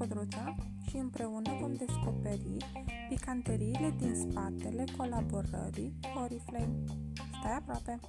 Codruța și împreună vom descoperi picanteriile din spatele colaborării Oriflame. Stai aproape!